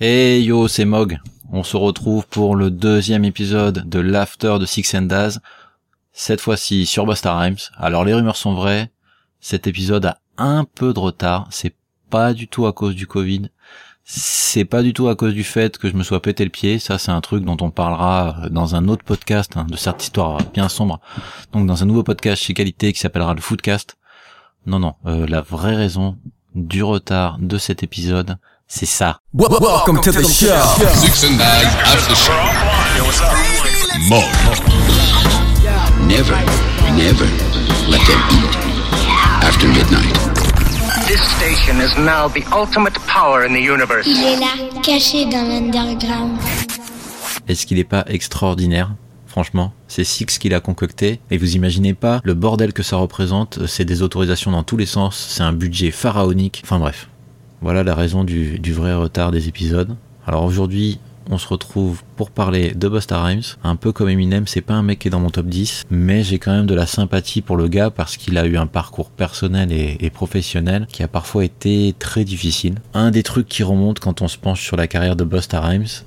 Hey yo, c'est Mog. On se retrouve pour le deuxième épisode de l'After de Six and Daz. Cette fois-ci sur Busta Rhymes. Alors les rumeurs sont vraies. Cet épisode a un peu de retard. C'est pas du tout à cause du Covid. C'est pas du tout à cause du fait que je me sois pété le pied. Ça, c'est un truc dont on parlera dans un autre podcast hein, de cette histoire bien sombre. Donc dans un nouveau podcast chez Qualité qui s'appellera le Foodcast. Non, non. euh, la vraie raison du retard de cet épisode, c'est ça. Welcome to the show. Six and Nine After Show. Never, never let them eat after midnight. This station is now the ultimate power in the universe. Il est là, caché dans l'underground. Est-ce qu'il est pas extraordinaire? Franchement, c'est Six qui l'a concocté, et vous imaginez pas le bordel que ça représente, c'est des autorisations dans tous les sens, c'est un budget pharaonique, enfin bref. Voilà la raison du, vrai retard des épisodes. Alors aujourd'hui, on se retrouve pour parler de Busta Rhymes. Un peu comme Eminem, c'est pas un mec qui est dans mon top 10, mais j'ai quand même de la sympathie pour le gars parce qu'il a eu un parcours personnel et, professionnel qui a parfois été très difficile. Un des trucs qui remonte quand on se penche sur la carrière de Busta Rhymes,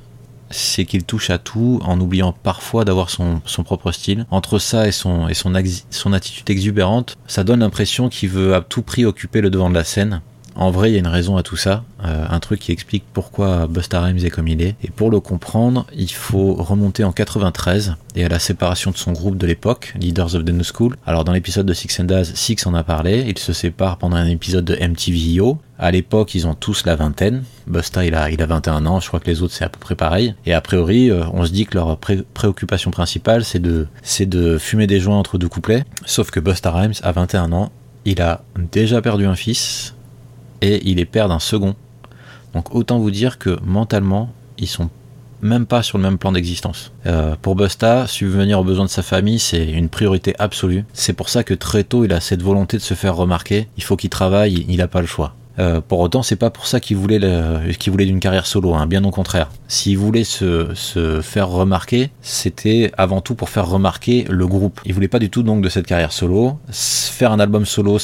c'est qu'il touche à tout en oubliant parfois d'avoir son, propre style. Entre ça et son attitude exubérante, ça donne l'impression qu'il veut à tout prix occuper le devant de la scène. En vrai, il y a une raison à tout ça, euh, un truc qui explique pourquoi Busta Rhymes est comme il est. Et pour le comprendre, il faut remonter en 93 et à la séparation de son groupe de l'époque, Leaders of the New School. Alors dans l'épisode de Six and Daz, Six en a parlé, ils se séparent pendant un épisode de MTV À l'époque, ils ont tous la vingtaine. Busta, il a, il a 21 ans, je crois que les autres c'est à peu près pareil. Et a priori, euh, on se dit que leur pré- préoccupation principale, c'est de, de fumer des joints entre deux couplets. Sauf que Busta Rhymes, à 21 ans, il a déjà perdu un fils, et il est père d'un second. Donc autant vous dire que mentalement, ils sont même pas sur le même plan d'existence. Euh, pour Busta, subvenir aux besoins de sa famille, c'est une priorité absolue. C'est pour ça que très tôt, il a cette volonté de se faire remarquer. Il faut qu'il travaille, il n'a pas le choix. Euh, pour autant, c'est pas pour ça qu'il voulait, qu'il voulait d'une carrière solo, hein, bien au contraire. S'il voulait se, se faire remarquer, c'était avant tout pour faire remarquer le groupe. Il voulait pas du tout donc de cette carrière solo. Faire un album solo,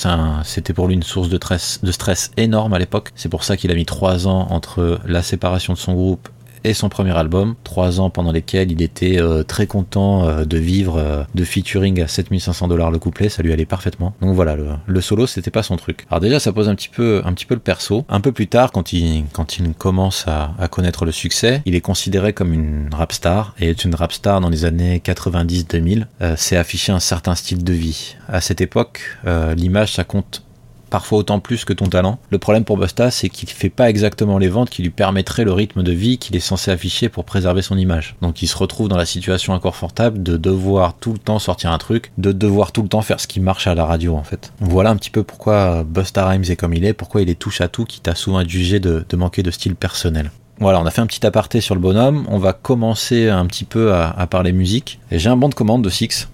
c'était pour lui une source de de stress énorme à l'époque. C'est pour ça qu'il a mis trois ans entre la séparation de son groupe et son premier album, trois ans pendant lesquels il était euh, très content euh, de vivre euh, de featuring à 7500 dollars le couplet, ça lui allait parfaitement. Donc voilà, le, le solo c'était pas son truc. Alors déjà ça pose un petit peu un petit peu le perso. Un peu plus tard, quand il quand il commence à, connaître le succès, il est considéré comme une rap star et est une rap star dans les années 90-2000. Euh, c'est afficher un certain style de vie. À cette époque, l'image ça compte parfois autant plus que ton talent. Le problème pour Busta, c'est qu'il fait pas exactement les ventes qui lui permettraient le rythme de vie qu'il est censé afficher pour préserver son image. Donc il se retrouve dans la situation inconfortable de devoir tout le temps sortir un truc, de devoir tout le temps faire ce qui marche à la radio en fait. Voilà un petit peu pourquoi Busta Rhymes est comme il est, pourquoi il est touche à tout, qui t'a souvent jugé de, de manquer de style personnel. Voilà, on a fait un petit aparté sur le bonhomme. On va commencer un petit peu à, parler musique. J'ai un bon de commande de Six.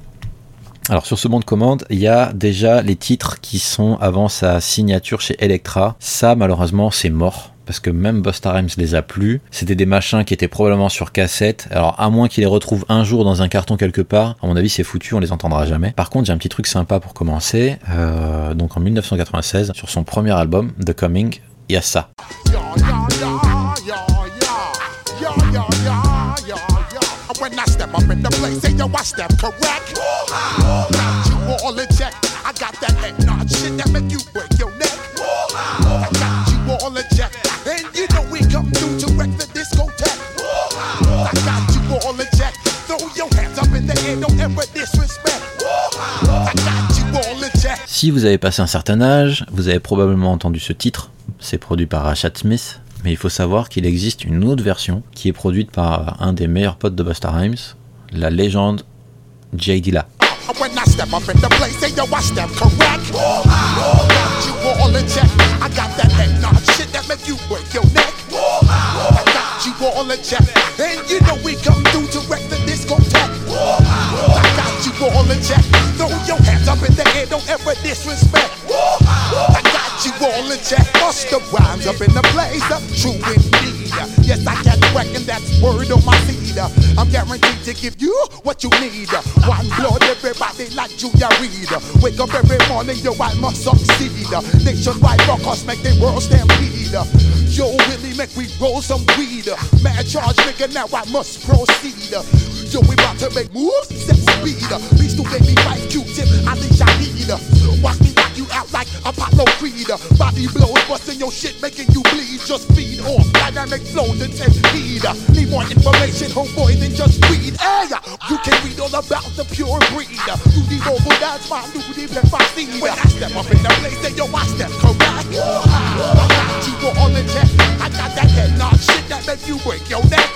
Alors sur ce bon de commande, il y a déjà les titres qui sont avant sa signature chez Electra. Ça malheureusement c'est mort. Parce que même Busta Rhymes les a plus. C'était des machins qui étaient probablement sur cassette. Alors à moins qu'il les retrouve un jour dans un carton quelque part, à mon avis c'est foutu, on les entendra jamais. Par contre j'ai un petit truc sympa pour commencer. Euh, donc en 1996, sur son premier album, The Coming, il y a ça. Step up in the place, say yo, I step correct? Got you all in check. I got that head nod shit that make you break your neck. I got you all in check. And you know we come through to wreck the discotheque. I got you all in check. Throw your hands up in the air, don't ever disrespect. I got you all in check. Si vous avez passé un certain âge, vous avez probablement entendu ce titre. C'est produit par Rashad Smith. Mais il faut savoir qu'il existe une autre version qui est produite par un des meilleurs potes de Busta Rhymes, la légende J Dilla. When I step up in the place, correct. Got you all in check. I got that shit that make you break your neck. Got you all in check. And you know we come through to wreck the discotheque. I got you all in check. Throw your hands up in the air, don't ever disrespect. Got you all in check. Bust the rhymes up in the place. True indeed. Yes, I can reckon that's word on my seed. I'm guaranteed to give you what you need. One blood, everybody like Junior Reid. Wake up every morning, yo, I must succeed. Nationwide rockers make the world stampede. Yo, Willie, make we roll some weed. Mad charge, nigga, now I must proceed. Yo, we about to make moves, set speed. Beast to me fight Q-tip, Ali Shaheed. Watch me knock out like Apollo Creed. Body blows, busting your shit, making you bleed. Just feed off dynamic flows and take heed. Need more information, homeboy, than just read. Hey, you can read all about the pure breed. You need over that's my new deep and my seed. When I step up in the place, then yo, I step correct. I got you all in check. I got that head nod shit that make you break your neck.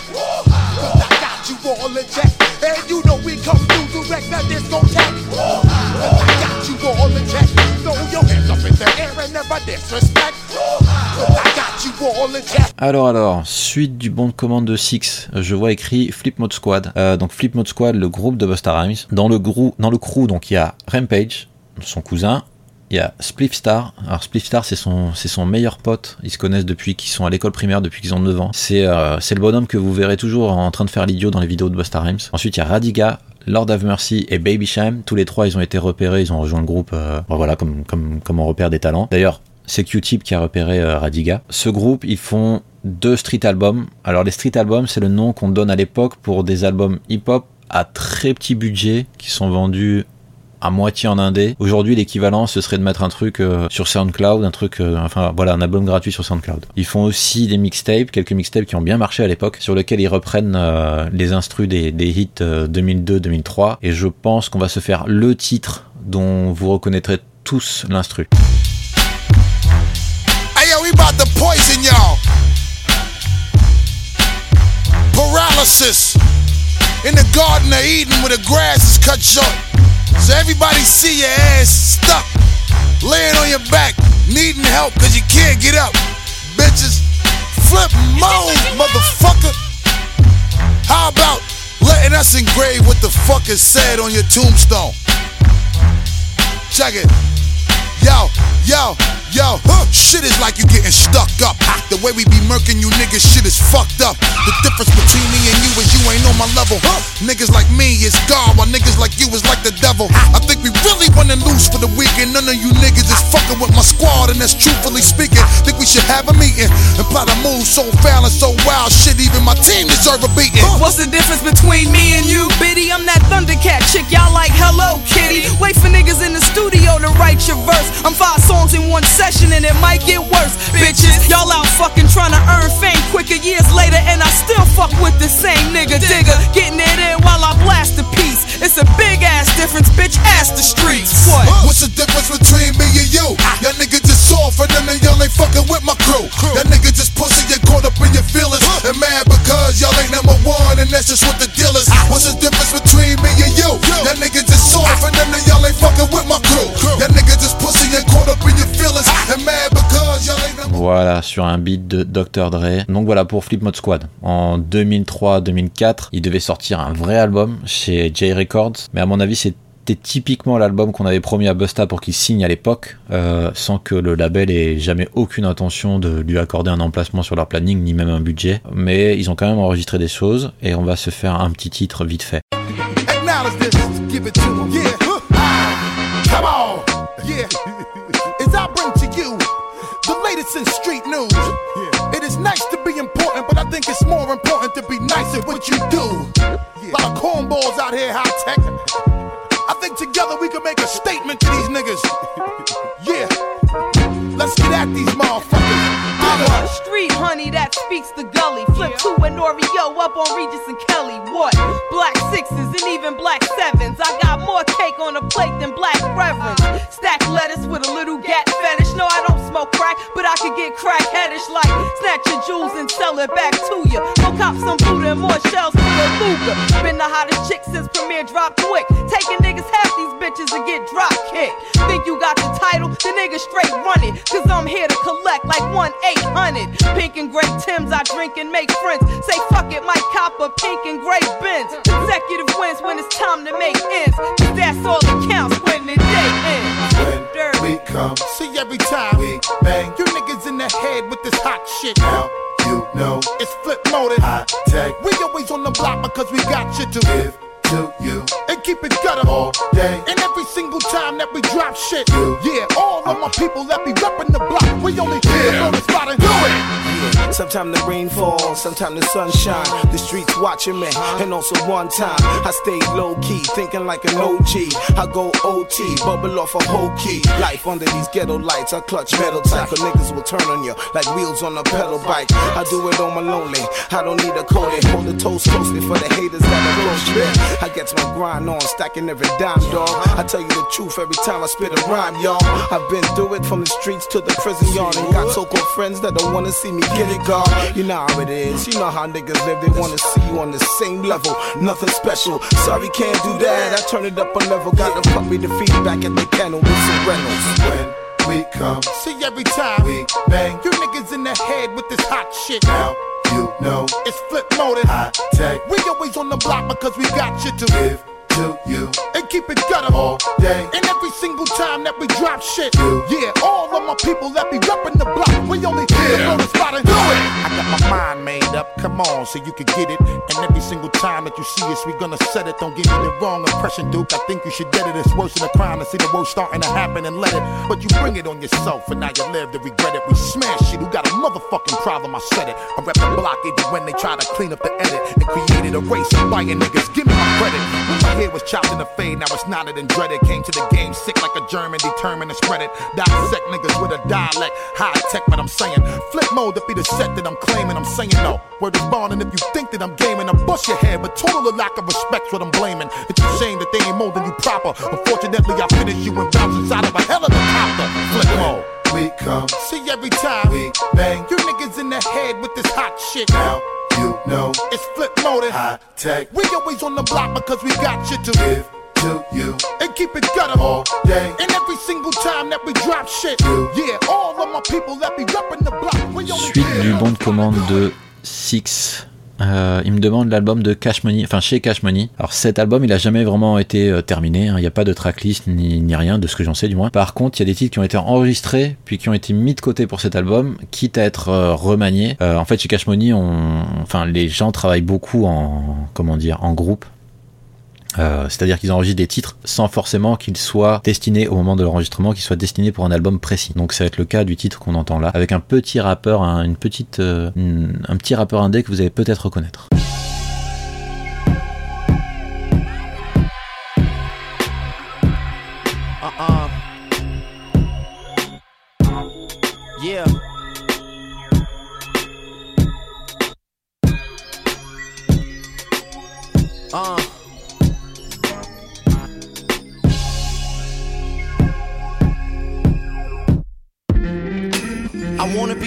Alors alors, suite du bon de commande de Six, je vois écrit Flip Mode Squad. Euh, donc Flip Mode Squad, le groupe de Busta Rhymes. Dans le, grou- dans le crew, donc il y a Rampage, son cousin. Il y a Spliff Star. Alors Spliff Star, c'est son, son meilleur pote. Ils se connaissent depuis qu'ils sont à l'école primaire, depuis qu'ils ont 9 ans. C'est, euh, c'est le bonhomme que vous verrez toujours en train de faire l'idiot dans les vidéos de Busta Rhymes. Ensuite, il y a Radiga, Lord of Mercy et Baby Sham. Tous les trois, ils ont été repérés, ils ont rejoint le groupe, euh, bon, voilà, comme, on repère des talents. D'ailleurs, c'est Q-Tip qui a repéré Radiga. Ce groupe, ils font deux street albums. Alors les street albums, c'est le nom qu'on donne à l'époque pour des albums hip-hop à très petit budget qui sont vendus à moitié en indé. Aujourd'hui, l'équivalent, ce serait de mettre un truc euh, sur SoundCloud, un truc, euh, enfin voilà, un album gratuit sur SoundCloud. Ils font aussi des mixtapes, quelques mixtapes qui ont bien marché à l'époque, sur lesquels ils reprennent euh, les instrus des, des hits euh, 2002-2003. Et je pense qu'on va se faire le titre dont vous reconnaîtrez tous l'instru. In the Garden of Eden where the grass is cut short. So everybody see your ass stuck, laying on your back, needing help cause you can't get up. Bitches, flip mode, motherfucker. How about letting us engrave what the fuck is said on your tombstone? Check it. Yo, yo, yo, huh. shit is like you getting stuck up. The way we be murking you niggas, shit is fucked up. The difference between me and you is you ain't on my level. Niggas like me is God, while niggas like you is like the devil. I think we really wanna lose for the weekend. None of you niggas is fucking with my squad, and that's truthfully speaking. Think we should have a meeting and plot a move so foul and so wild. Shit, even my team deserve a beating. What's the difference between me and you? Biddy, I'm that Thundercat chick. Y'all like Hello Kitty. Wait for niggas in the studio to write your verse. I'm five songs in one session and it might get worse. Bitches, y'all out fucking trying to earn fame quicker years later and I still fuck with the same nigga digger. Getting it in while I blast a piece. It's a big ass difference, bitch. Ask the streets. What? What's the difference between me and you? Y'all niggas just soft and then y'all ain't fucking with my crew. Y'all niggas just pussy and caught up in your feelings. And mad because y'all ain't number one and that's just what the deal is. Ah. What's the difference between me and you? Y'all niggas Voilà, sur un beat de Dr. Dre. Donc voilà pour Flip Mode Squad. En 2003-2004, il devait sortir un vrai album chez J Records, mais à mon avis c'était typiquement l'album qu'on avait promis à Busta pour qu'il signe à l'époque, euh, sans que le label ait jamais aucune intention de lui accorder un emplacement sur leur planning, ni même un budget. Mais ils ont quand même enregistré des choses, et on va se faire un petit titre vite fait. The in street news. It is nice to be important, but I think it's more important to be nice at what you do. A lot of cornballs out here, high tech. I think together we can make a statement to these niggas. Yeah. Let's get at these motherfuckers. I'm on the street, honey, that speaks the gully. Flip two and Oreo up on Regis and Kelly. What? Black sixes and even black sevens. I got more cake on the plate than black reverends. Stack lettuce with a little gat fetish. No, I don't smoke crack, but I could get crack headish like snatch your jewels and sell it back to you. Go cop some food and more shells for the Luger. Been the hottest chick since premiere drop quick. Taking niggas half these bitches and get drop kicked. Think you got the title? The nigga straight running. Cause I'm here to collect like 1 800. Pink and gray Tims, I drink and make friends. Say fuck it, Mike Copper, pink and gray Benz. Consecutive wins when it's time to make ends. Cause that's all that counts when the day ends. murder. We come. See every time we bang. You niggas in the head with this hot shit. Now you know it's flip mode. High tech. We always on the block because we got shit to give to you and keep it gutter all day. And every single time that we drop shit, yeah, all of my people that be reppin' Sometimes the rain falls, sometimes the sun shine. The streets watching me, and also one time I stayed low key, thinking like an OG. I go OT, bubble off a whole key. Life under these ghetto lights, I clutch metal tight, but niggas will turn on you like wheels on a pedal bike. I do it on my lonely, I don't need a code. Hold the toes closely for the haters that approach me. I get my grind on, stacking every dime, dog. I tell you the truth every time I spit a rhyme, y'all. I've been through it from the streets to the prison yard, and got so-called friends that don't wanna see me get it, God. You know how it is. You know how niggas live. They wanna see you on the same level. Nothing special. Sorry, can't do that. I turn it up a level. Got the puppy the feedback at the kennel with some Reynolds. When we come, see every time we bang. You niggas in the head with this hot shit. Now you know it's flip mode. High tech. We always on the block because we got shit to give to you and keep it gutter all day. And every single time that we drop shit, yeah, all of my people that be reppin' the block, we only here on the spot and do it. I got my mind up, come on, so you can get it. And every single time that you see us, we gonna set it. Don't give me the wrong impression, Duke. I think you should get it. It's worse than a crime to see the worst starting to happen and let it. But you bring it on yourself, and now you live to regret it. We smash shit. Who got a motherfucking problem? I said it. I rep the block even when they try to clean up the edit and created a race of biting niggas. Give me my credit. When my hair was chopped in the fade, now it's knotted and dreaded. Came to the game sick like a German, determined to spread it. Dissect niggas with a dialect, high tech, but I'm saying flip mode to be the set that I'm claiming. I'm saying no. Word is born, and if you think that I'm gaming, I'm bust your head. But total lack of respect's what I'm blaming. It's a shame that they ain't molding you proper. Unfortunately, I finish you and bounce inside of a hell of a copter. Flip mode. We come. See every time we bang. You niggas in the head with this hot shit. Now you know it's flip mode. High tech. We always on the block because we got shit to give to you and keep it gutter all day. And every single time that we drop shit, yeah, all of my people that be reppin' the block. We only Suite here du on bon de the commande de Six. Euh, il me demande l'album de Cash Money, enfin chez Cash Money. Alors cet album, il a jamais vraiment été euh, terminé. hein. Il n'y a pas de tracklist ni, rien de ce que j'en sais du moins. Par contre, il y a des titres qui ont été enregistrés puis qui ont été mis de côté pour cet album, quitte à être euh, remaniés. Euh, en fait, chez Cash Money, on, enfin les gens travaillent beaucoup en, comment dire, en groupe. Euh, C'est-à-dire qu'ils enregistrent des titres sans forcément qu'ils soient destinés au moment de l'enregistrement, qu'ils soient destinés pour un album précis. Donc ça va être le cas du titre qu'on entend là, avec un petit rappeur, un, une petite, euh, un petit rappeur indé que vous allez peut-être reconnaître.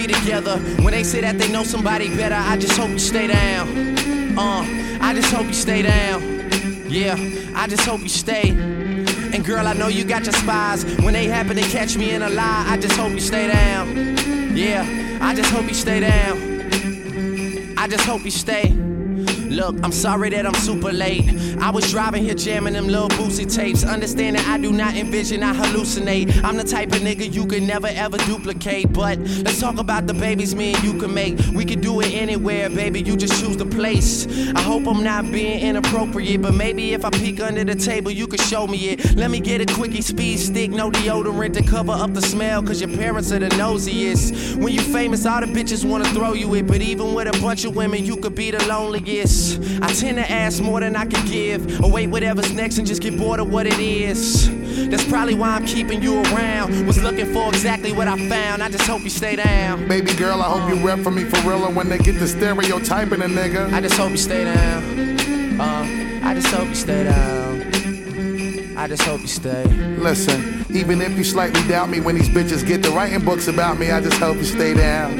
Together. When they say that they know somebody better, I just hope you stay down. Uh, I just hope you stay down. Yeah, I just hope you stay. And girl, I know you got your spies. When they happen to catch me in a lie, I just hope you stay down. Yeah, I just hope you stay down. I just hope you stay. Look, I'm sorry that I'm super late. I was driving here jamming them little boosie tapes. Understanding I do not envision, I hallucinate. I'm the type of nigga you can never ever duplicate. But let's talk about the babies me and you can make. We can do it anywhere, baby. You just choose the place. I hope I'm not being inappropriate, but maybe if I peek under the table, you can show me it. Let me get a quickie speed stick, no deodorant to cover up the smell, cause your parents are the nosiest. When you famous, all the bitches wanna throw you it, but even with a bunch of women, you could be the loneliest. I tend to ask more than I can give, or wait whatever's next and just get bored of what it is. That's probably why I'm keeping you around. Was looking for exactly what I found. I just hope you stay down. Baby girl, I hope you rep for me for real. And when they get the stereotyping a nigga, I just hope you stay down. Uh, I just hope you stay down. I just hope you stay. listen, even if you slightly doubt me when these bitches get to writing books about me, I just hope you stay down.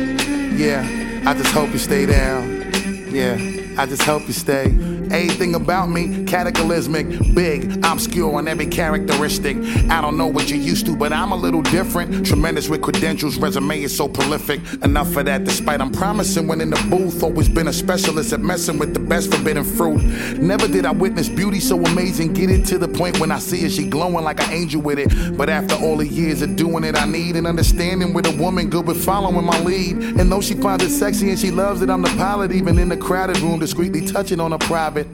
Yeah, I just hope you stay down. Yeah, I just hope you stay. Everything about me, cataclysmic, big, obscure on every characteristic. I don't know what you're used to, but I'm a little different. Tremendous with credentials, resume is so prolific. Enough for that, despite I'm promising when in the booth. Always been a specialist at messing with the best forbidden fruit. Never did I witness beauty so amazing. Get it to the point when I see it, she glowing like an angel with it. But after all the years of doing it, I need an understanding with a woman good with following my lead. And though she finds it sexy and she loves it, I'm the pilot, even in the crowded room, discreetly touching on a private.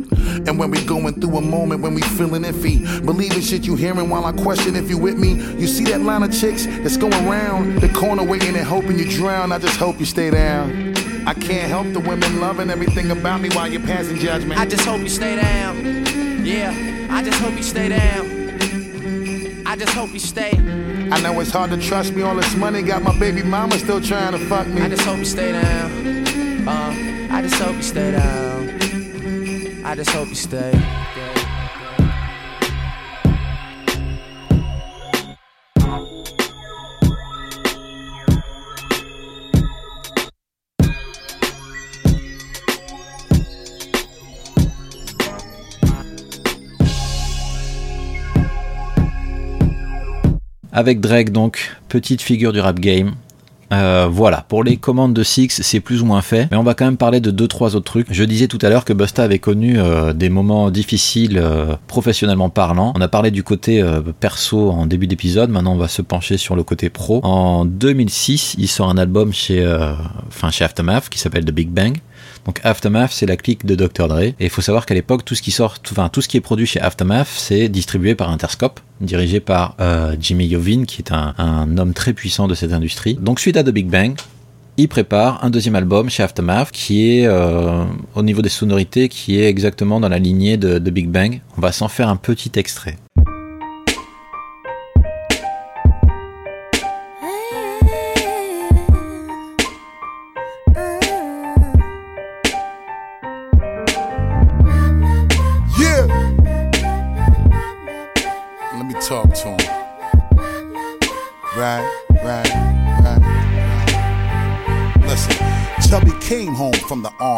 And when we going through a moment when we feeling iffy, believing shit you hearing while I question if you with me. You see that line of chicks that's going around the corner waiting and hoping you drown. I just hope you stay down. I can't help the women loving everything about me while you're passing judgment. I just hope you stay down. Yeah, I just hope you stay down. I just hope you stay. I know it's hard to trust me. All this money got my baby mama still trying to fuck me. I just hope you stay down. Uh, I just hope you stay down. I just hope you stay. Avec Drake, donc, petite figure du rap game. Euh, voilà, pour les commandes de Six, c'est plus ou moins fait, mais on va quand même parler de deux trois autres trucs. Je disais tout à l'heure que Busta avait connu euh, des moments difficiles euh, professionnellement parlant. On a parlé du côté perso en début d'épisode, maintenant on va se pencher sur le côté pro. En 2006, il sort un album chez, enfin chez Aftermath qui s'appelle The Big Bang. Donc Aftermath, c'est la clique de Dr. Dre. Et il faut savoir qu'à l'époque, tout ce qui sort, enfin tout ce qui est produit chez Aftermath, c'est distribué par Interscope, dirigé par euh, Jimmy Iovine, qui est un, un homme très puissant de cette industrie. Donc suite à The Big Bang, il prépare un deuxième album chez Aftermath qui est euh, au niveau des sonorités qui est exactement dans la lignée de, de Big Bang. On va s'en faire un petit extrait.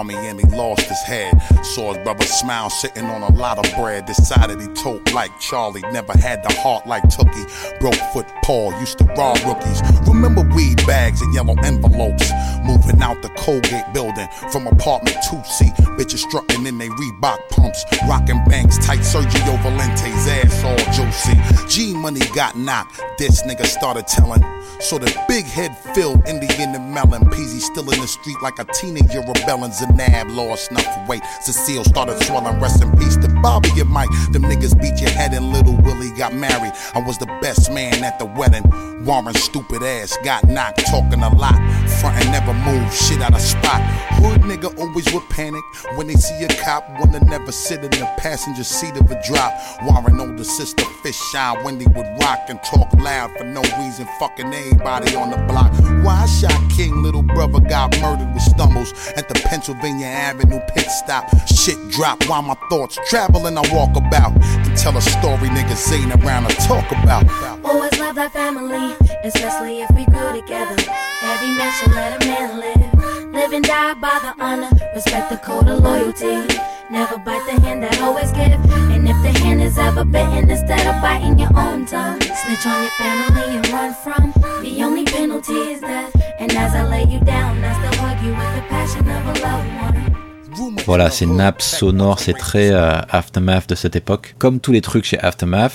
He lost head. Saw his brother smile sitting on a lot of bread. Decided he told like Charlie, never had the heart like Tookie. Broke foot Paul used to rob rookies. Remember weed bags and yellow envelopes. Moving out the Colgate building from apartment 2C. Bitches strutting in they Reebok pumps. Rocking banks, tight Sergio Valente's ass all juicy. G Money got knocked. This nigga started telling. So the big head filled Indian and melon. Peasy still in the street like a teenager rebelling. Zanab lost enough weight. Cecile started swelling. Rest in peace to Bobby and Mike. Them niggas beat your head and little Willie got married. I was the best man at the wedding. Warren stupid ass got knocked talking a lot. Frontin' never move shit out of spot. Hood nigga always would panic when they see a cop. Wanna never sit in the passenger seat of a drop. Warren older sister fish eye. Wendy would rock and talk loud for no reason. Fucking everybody on the block. Why shot King? Little brother got murdered with stumbles at the Pennsylvania Avenue stop. Shit drop while my thoughts travel and I walk about and tell a story niggas ain't around to talk about. Always love that family, especially if we grew together. Every man should let a man live. Live and die by the honor, respect the code of loyalty. Never bite the hand that always give. And if the hand is ever bitten, instead of biting your own tongue, snitch on your family and run from. The only penalty is death. And as I lay you down, I still hug you with the passion of a loved one. Voilà, c'est nappes sonore, c'est très euh, Aftermath de cette époque. Comme tous les trucs chez Aftermath,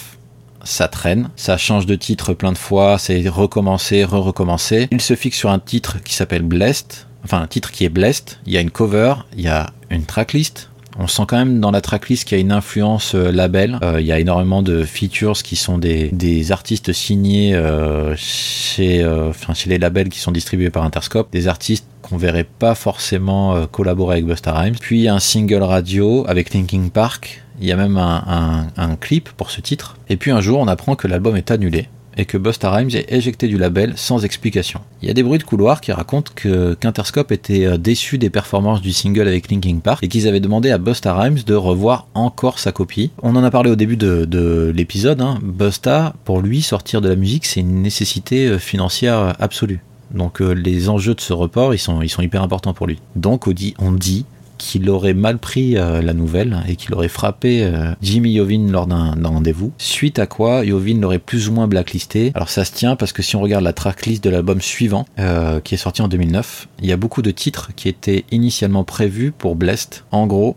ça traîne, ça change de titre plein de fois, c'est recommencer, re-recommencer. Il se fixe sur un titre qui s'appelle Blessed, enfin un titre qui est Blessed, il y a une cover, il y a une tracklist. On sent quand même dans la tracklist qu'il y a une influence euh, label. Euh, il y a énormément de features qui sont des, artistes signés euh, chez, enfin, les labels qui sont distribués par Interscope. Des artistes qu'on verrait pas forcément collaborer avec Busta Rhymes. Puis un single radio avec Linkin Park. Il y a même un clip pour ce titre. Et puis un jour, on apprend que l'album est annulé et que Busta Rhymes est éjecté du label sans explication. Il y a des bruits de couloir qui racontent que qu'Interscope était euh, déçu des performances du single avec Linkin Park et qu'ils avaient demandé à Busta Rhymes de revoir encore sa copie. On en a parlé au début de, de l'épisode. Hein. Busta, pour lui, sortir de la musique, c'est une nécessité euh, financière absolue. Donc euh, les enjeux de ce report, ils sont, ils sont hyper importants pour lui. Donc on dit qu'il aurait mal pris euh, la nouvelle et qu'il aurait frappé euh, Jimmy Iovine lors d'un rendez-vous. Suite à quoi, Iovine l'aurait plus ou moins blacklisté. Alors ça se tient parce que si on regarde la tracklist de l'album suivant, euh, qui est sorti en 2009, il y a beaucoup de titres qui étaient initialement prévus pour Blessed. En gros,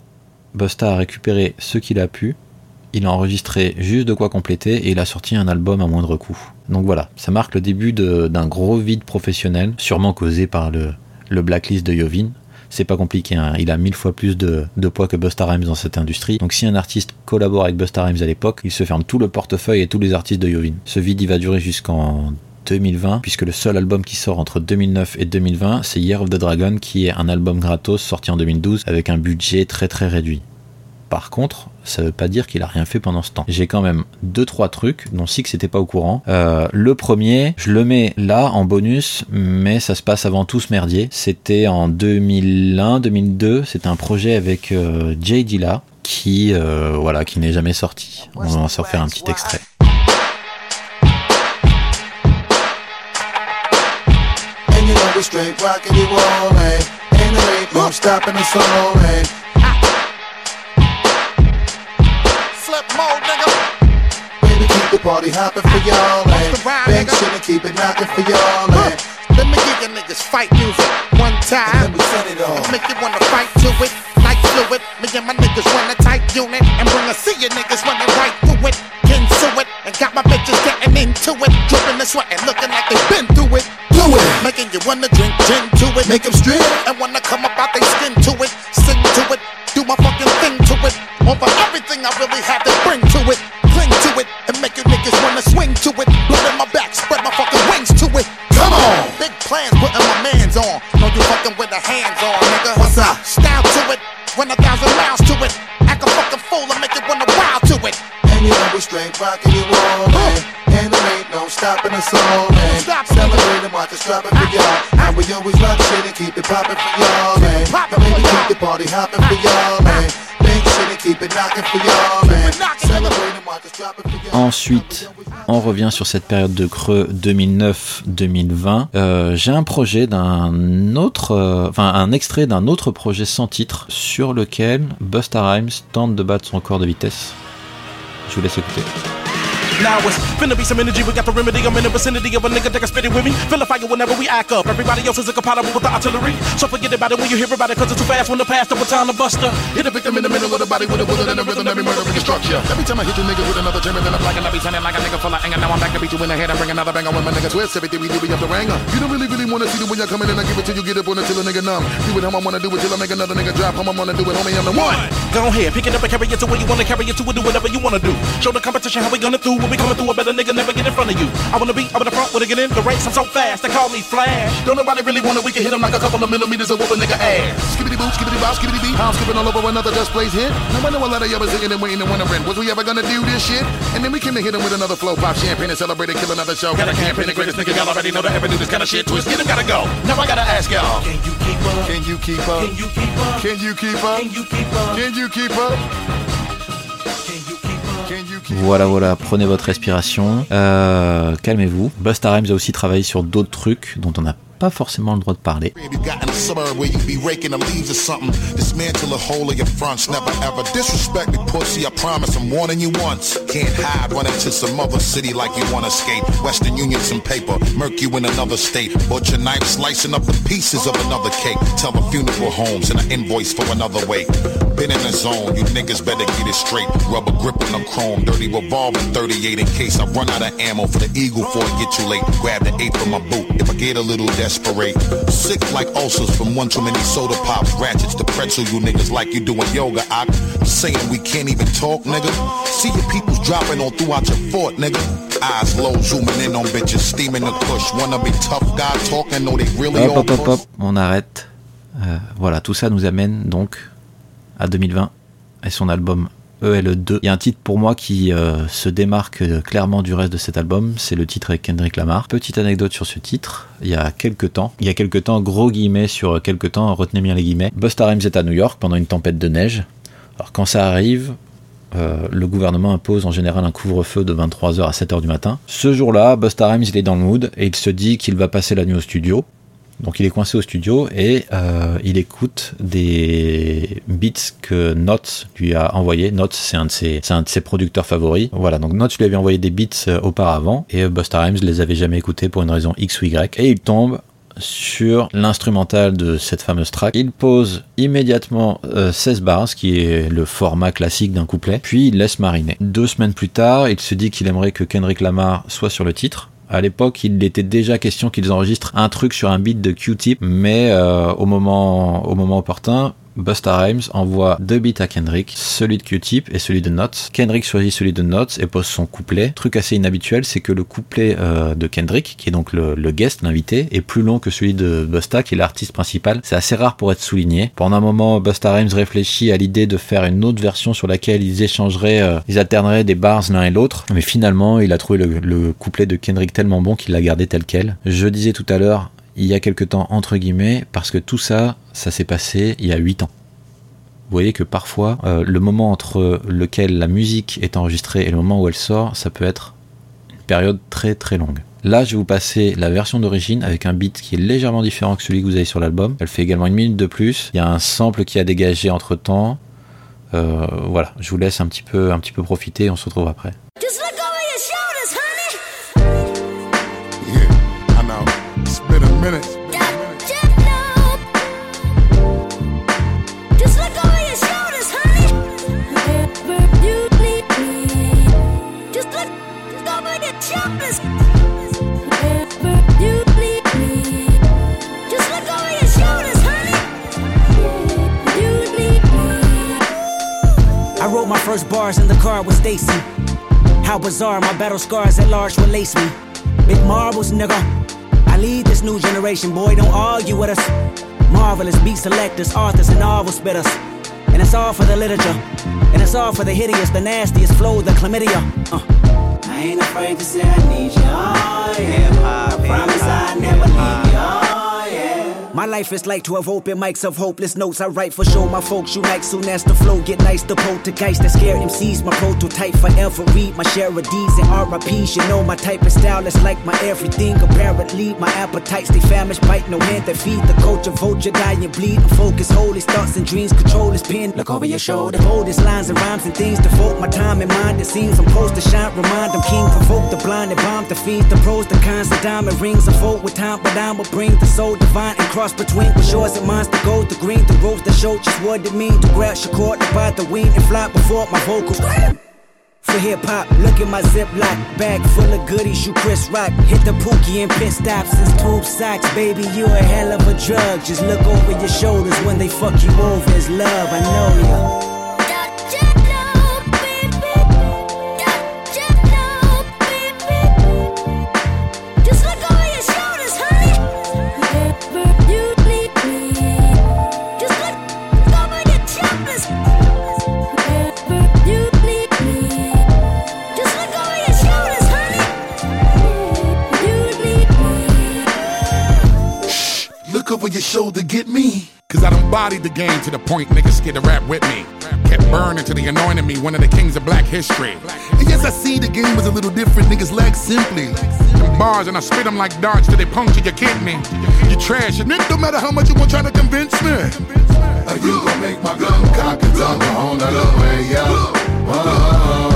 Busta a récupéré ce qu'il a pu, il a enregistré juste de quoi compléter et il a sorti un album à moindre coût. Donc voilà, ça marque le début d'un gros vide professionnel, sûrement causé par le, le blacklist de Yovin. C'est pas compliqué, hein. il a mille fois plus de, poids que Busta Rhymes dans cette industrie. Donc si un artiste collabore avec Busta Rhymes à l'époque, il se ferme tout le portefeuille et tous les artistes de Yovin. Ce vide il va durer jusqu'en 2020, puisque le seul album qui sort entre 2009 et 2020, c'est Year of the Dragon, qui est un album gratos sorti en 2012 avec un budget très très réduit. Par contre, ça veut pas dire qu'il a rien fait pendant ce temps. J'ai quand même deux trois trucs dont Six n'était pas au courant. Euh, le premier, je le mets là en bonus, mais ça se passe avant tout ce merdier. C'était en 2001-2002. C'était un projet avec euh, Jay Dilla qui euh, voilà qui n'est jamais sorti. On va s'en faire un petit extrait. The party hopping for y'all? Bang shit and keep it knocking for y'all, eh? Let me give you niggas fight music one time. And Let me set it off. Make you wanna fight to it, like fluid. Me and my niggas run a tight unit and bring a see you niggas running right through it. Can sue it and got my bitches getting into it, dripping the sweat and sweating, looking like they've been through it. Do it. Making you wanna drink gin to it, Make 'em strip. and wanna come up out they Ensuite, on revient sur cette période de creux 2009-2020. Euh, J'ai un projet d'un autre, euh, un extrait d'un autre projet sans titre sur lequel Busta Rhymes tente de battre son record de vitesse. Je vous laisse écouter. Now it's finna be some energy, we got the remedy. I'm in the vicinity of a nigga that can spit it with me. Feel a fire whenever we act up. Everybody else is a incompatible with the artillery. So forget about it when you hear about it, cause it's too fast when the past up time to buster. Hit a victim in the middle of the body with a bullet and a rhythm, every murder and structure. Every time I hit you nigga with another chamber, then I'm like, and I be sounding like a nigga full of anger. Now I'm back to beat you in the head and bring another banger when my nigga twist. Everything we do, we up the ranger. You don't really, really wanna see the when you're coming in, I give it till you get up on it till a nigga numb. Do it how I wanna do it till I make another nigga drop. How I wanna do it, homie, I'm the one. Go ahead, pick it up and carry it to where you wanna carry it to and do whatever you wanna do. Show the competition how we gonna do. We coming through, a better nigga never get in front of you. I wanna be up in the front, wanna get in the race. I'm so fast, they call me Flash. Don't nobody really wanna, we can hit him like a couple of millimeters of whoop a nigga ass. Skibbity boo, skibbity bop, skibbity beep. I'm skipping all over another just plays hit. Now I know a lot of y'all was sitting and waiting and wondering, was we ever gonna do this shit? And then we came to hit him with another flow, pop champagne and celebrate and kill another show. Got a campaign, the greatest nigga y'all already know to ever do this kind of shit. Twist, get him, gotta go. Now I gotta ask y'all. Can you keep up? Can you keep up? Can you keep up? Can you keep up? Can you keep up? Can you keep up? Voilà, voilà, prenez votre respiration, euh, calmez-vous. Busta Rhymes a aussi travaillé sur d'autres trucs dont on n'a pas forcément le droit de parler. Baby got in the suburb where you be raking the leaves or something. Dismantle the whole of your fronts. Never ever disrespect me, pussy. I promise I'm warning you once. Can't hide, run into some other city like you wanna escape. Western Union, some paper. Murk you in another state. Butcher knife slicing up the pieces of another cake. Tell the funeral homes and an invoice for another wake. Been in the zone, you niggas better get it straight. Rubber grip on the chrome, dirty revolver 38 in case I run out of ammo for the eagle before it get too late. Grab the eight from my boot if I get a little desperate. Sick like ulcers from one too many soda pops. Ratchets to pretzel you niggas like you doing yoga. I saying we can't even talk, nigga. See your peoples dropping on throughout your fort, nigga. Eyes low, zooming in on bitches, steaming the push. Wanna be tough guy talking, know they really Hop, hop, hop, hop, on arrête. Euh, voilà, tout ça nous amène donc à 2020 et son album ELE2. Il y a un titre pour moi qui euh, se démarque euh, clairement du reste de cet album, c'est le titre avec Kendrick Lamar. Petite anecdote sur ce titre, il y a quelques temps, il y a quelques temps, gros guillemets sur quelques temps, retenez bien les guillemets, Busta Rhymes est à New York pendant une tempête de neige. Alors quand ça arrive, euh, le gouvernement impose en général un couvre-feu de 23h à 7h du matin. Ce jour-là, Busta Rhymes il est dans le mood et il se dit qu'il va passer la nuit au studio. Donc il est coincé au studio et euh, il écoute des beats que Notes lui a envoyés. Notes, c'est un de ses, producteurs favoris. Voilà, donc Notes lui avait envoyé des beats euh, auparavant et euh, Busta Rhymes les avait jamais écoutés pour une raison X ou Y. Et il tombe sur l'instrumental de cette fameuse track. Il pose immédiatement euh, 16 bars, ce qui est le format classique d'un couplet, puis il laisse mariner. Deux semaines plus tard, il se dit qu'il aimerait que Kendrick Lamar soit sur le titre. À l'époque, il était déjà question qu'ils enregistrent un truc sur un beat de Q-Tip, mais euh, au moment au moment opportun, Busta Rhymes envoie deux beats à Kendrick, celui de Q-Tip et celui de Notes. Kendrick choisit celui de Notes et pose son couplet. Truc assez inhabituel, c'est que le couplet euh, de Kendrick, qui est donc le, guest, l'invité, est plus long que celui de Busta, qui est l'artiste principal. C'est assez rare pour être souligné. Pendant un moment, Busta Rhymes réfléchit à l'idée de faire une autre version sur laquelle ils échangeraient, euh, ils alterneraient des bars l'un et l'autre. Mais finalement, il a trouvé le, le couplet de Kendrick tellement bon qu'il l'a gardé tel quel. Je disais tout à l'heure, il y a quelque temps entre guillemets parce que tout ça, ça s'est passé il y a 8 ans. Vous voyez que parfois, euh, le moment entre lequel la musique est enregistrée et le moment où elle sort, ça peut être une période très très longue. Là, je vais vous passer la version d'origine avec un beat qui est légèrement différent que celui que vous avez sur l'album. Elle fait également une minute de plus. Il y a un sample qui a dégagé entre temps. Euh, voilà, je vous laisse un petit peu, un petit peu profiter. On se retrouve après. Wrote my first bars in the car with Stacy. How bizarre, my battle scars at large will lace me. Big marbles, nigga. Lead this new generation, boy, don't argue with us. Marvelous beat selectors, authors, and novel spitters. And it's all for the literature. And it's all for the hideous, the nastiest flow, the chlamydia. Uh. I ain't afraid to say I need you. Oh, yeah. I promise I never leave you. My life is like 12 open mics of hopeless notes. I write for show my folks unite soon as the flow get nice. The poltergeist that scare MCs, my prototype forever. Read my share of D's and RIPs. You know my type of style is like my everything. Apparently, my appetites they famished, bite no hand that feed the culture. Vulture die and bleed. I'm focused, hold his thoughts and dreams. Control his pen. Look over your shoulder. Hold his lines and rhymes and things. Devote my time and mind. It seems I'm close to shine. Remind I'm king. Provoke the blind and bomb the fiends. The pros, the cons, the diamond rings. Unfold with time, but I will bring the soul divine and cross between with yours and mine. The gold, the green, the rose that show just what it mean to grab your cord, to bite the wing and fly before my vocals. For hip hop, look at my ziploc bag full of goodies. You Chris Rock, hit the pookie and pit stops since tube socks. Baby, you a hell of a drug. Just look over your shoulders when they fuck you over. It's love, I know ya. Cause I done bodied the game to the point niggas scared to rap with me. Kept burning till they anointed me one of the kings of black history. And yes, I see the game was a little different. Niggas lack simply. Them bars and I spit them like darts till they puncture your kidney. You trash your nigga, no matter how much you want trying to convince me. Are you gonna make my gun cock and tongue on the way, yeah? Uh-huh.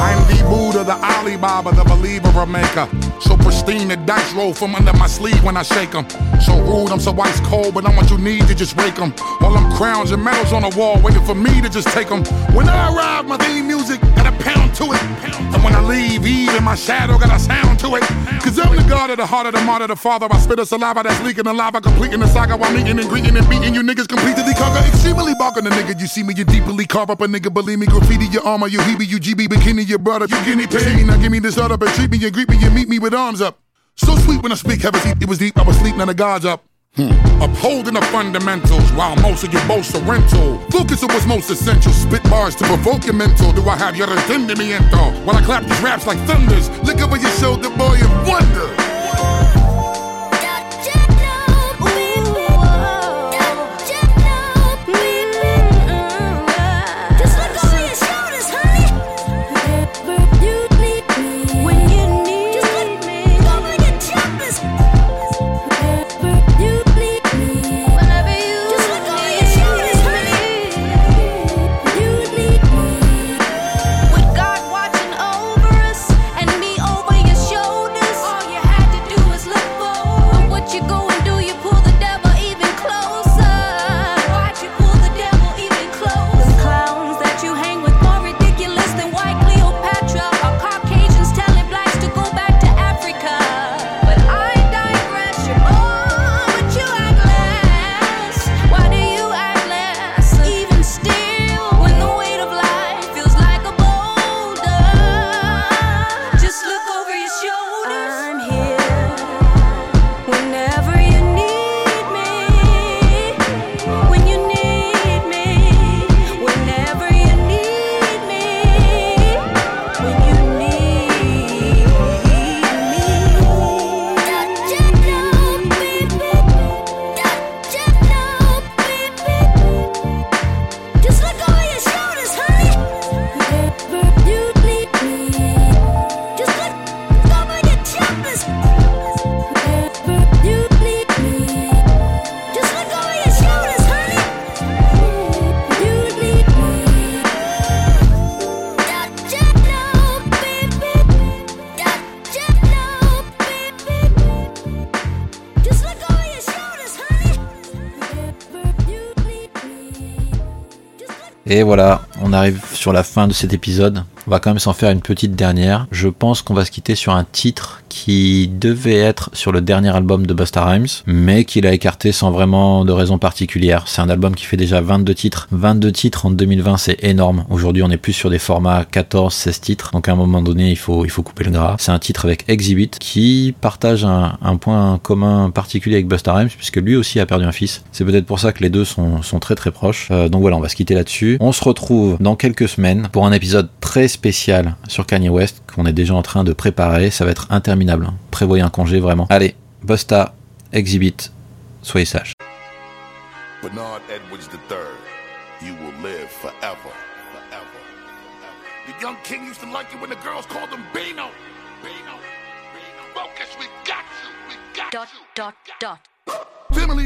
I'm the Buddha, the Alibaba, the believer of maker. So pristine, the dice roll from under my sleeve when I shake 'em. So rude, I'm so ice cold, but I'm what you need to just rake 'em. All them crowns and medals on the wall, waiting for me to just take 'em. When I arrive, my theme music got a pound to it. And when I leave, even my shadow got a sound to it. Cause I'm the god of the heart of the martyr, the father. I spit a saliva that's leaking the lava, completing the saga while meeting and greeting and beating you niggas completely conquer. Extremely barking the nigga, you see me, you deeply carve up a nigga. Believe me, graffiti your armor, you heebie, you GB, bikini, your brother, you guinea pig. Now give me this up and treat me and greet me and meet me with arms up. So sweet when I speak, seat, it was deep, I was sleep, now the gods up. Hmm. Upholding the fundamentals while most of you boast a rental. Focus on what's most essential. Spit bars to provoke your mental. Do I have your entendimiento? While I clap these raps like thunders. Look over your shoulder, boy, and wonder. Et voilà, on arrive sur la fin de cet épisode. On va quand même s'en faire une petite dernière. Je pense qu'on va se quitter sur un titre qui devait être sur le dernier album de Busta Rhymes, mais qu'il a écarté sans vraiment de raison particulière. C'est un album qui fait déjà 22 titres. 22 titres en 2020, c'est énorme. Aujourd'hui, on est plus sur des formats 14, 16 titres. Donc à un moment donné, il faut, il faut couper le gras. C'est un titre avec Exhibit qui partage un, un point commun particulier avec Busta Rhymes, puisque lui aussi a perdu un fils. C'est peut-être pour ça que les deux sont, sont très très proches. Euh, donc voilà, on va se quitter là-dessus. On se retrouve dans quelques semaines pour un épisode très spécial sur Kanye West qu'on est déjà en train de préparer. Ça va être interminable. hein. Prévoyez un congé vraiment. Allez, Busta, Exhibit, soyez sages. Bernard Edwards III, you will live forever. Forever. The young king used to like it when the girls called him Beano. Beano. Beano. Focus, we got you. We got Dot, dot, dot.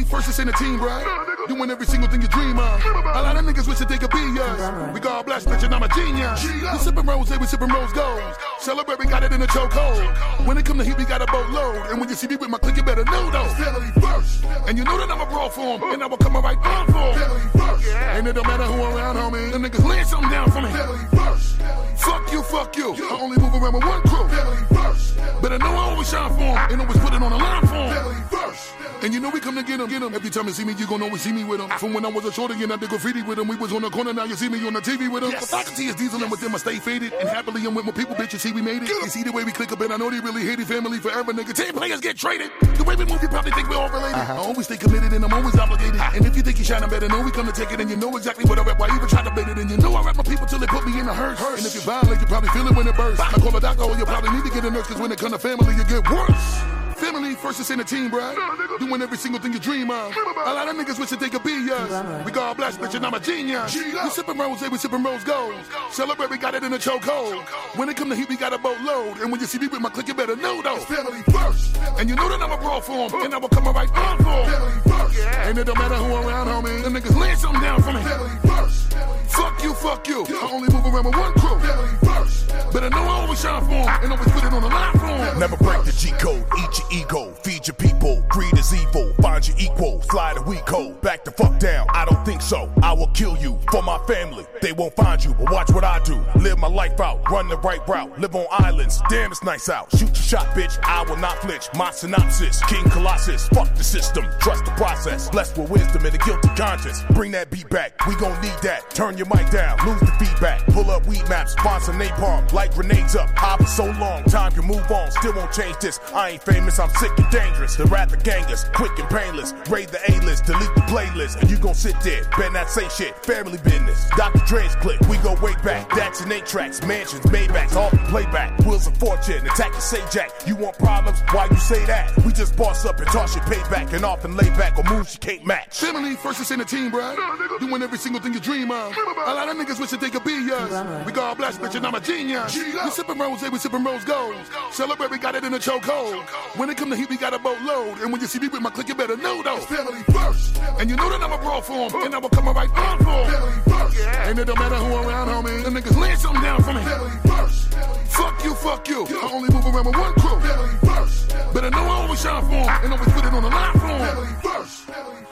Family first is in the team, right? Doing every single thing you dream of. A lot of niggas wish that they could be us. We God bless, bitch, and I'm a genius. We sipping rose, we sipping rose gold. Celebrate, we got it in the chokehold. When it come to heat, we got a boatload. And when you see me with my clique, you better know those. Family first. And you know that I'm a brawl for 'em, And I will come right on for 'em. Family first. And it don't matter who around, homie. Them niggas laying something down for me. Family first. Fuck you, fuck you. I only move around with one crew. Family first. But I know I always shine for 'em And always put it on the line for 'em. Family first. And you know we come to get 'em, get 'em. Every time you see me, you gon' always see me with with 'em. From when I was a shorty and I did graffiti with with 'em, we was on the corner. Now you see me on the TV with with 'em. The faculty is dieseling with them. I stay faded and happily I'm with my people, bitch. You see we made it. You see the way we click up and I know they really hate it. Family forever, nigga. Ten players get traded. The way we move, you probably think we're all related. Uh-huh. I always stay committed and I'm always obligated. And if you think you shining better, know we come to take it. And you know exactly what I rap. Why even try to bait it? And you know I rap my people till they put me in a hearse. And if you violate, you probably feel it when it bursts. I call a doctor or you probably need to get a nurse. Cause when it come to family, you get worse. Family first is in the team, bruh. Doing every single thing you dream of. A lot of niggas wish that they could be us. We God blast, bitch, and I'm a genius. We sipping rose, we sipping rose gold. Celebrate, we got it in the chokehold. When it come to heat, we got a boatload. And when you see me with my clique, you better know those. Family first. And you know that I'm a brawl for 'em, And I will come right on for 'em. Family first. And it don't matter who around, homie. The niggas laying something down for me. Family first. Fuck you, fuck you. I only move around with one crew. Family first. But I know I always shine for 'em And always put it on the line for 'em. Never break the G code, eat your ego, feed your people. Greed is evil, find your equal, fly the weak code. Back the fuck down, I don't think so. I will kill you for my family. They won't find you, but watch what I do. Live my life out, run the right route, live on islands. Damn, it's nice out. Shoot your shot, bitch. I will not flinch. My synopsis, King Colossus. Fuck the system, trust the process. Blessed with wisdom and a guilty conscience. Bring that beat back, we gon' need that. Turn your mic down, lose the feedback. Pull up Weedmaps, sponsor napalm, light grenades up. I've been so long, time can move on. Still won't change this. I ain't famous, I'm sick and dangerous. The rap the gangers, quick and painless. Raid the A-list, delete the playlist, and you gon' sit there, better not say shit. Family business. Dr. Dre's click, we go way back. Dax and eight tracks, mansions, Maybachs, all the playback. Wheels of fortune, attack and say jack. You want problems? Why you say that? We just boss up and toss your payback, and often lay back on moves you can't match. Family first is in the team, bruh. Doing every single thing you dream of. A lot of niggas wish that they could be us. We God bless, bitch, and I'm a genius. We sipping rose, we sippin' rose gold. Celebrate, we got it in the chokehold. When it come to heat, we got a boatload. And when you see me with my clique, you better know those. Family first. And you know that I'm a brawl for 'em, And I will come right on for 'em. Family first. And it don't matter who around, homie. The niggas laying something down for me. Family first. Fuck you, fuck you. I only move around with one crew. Family first. But I know I always shine for 'em, And always put it on the line for first. Family first.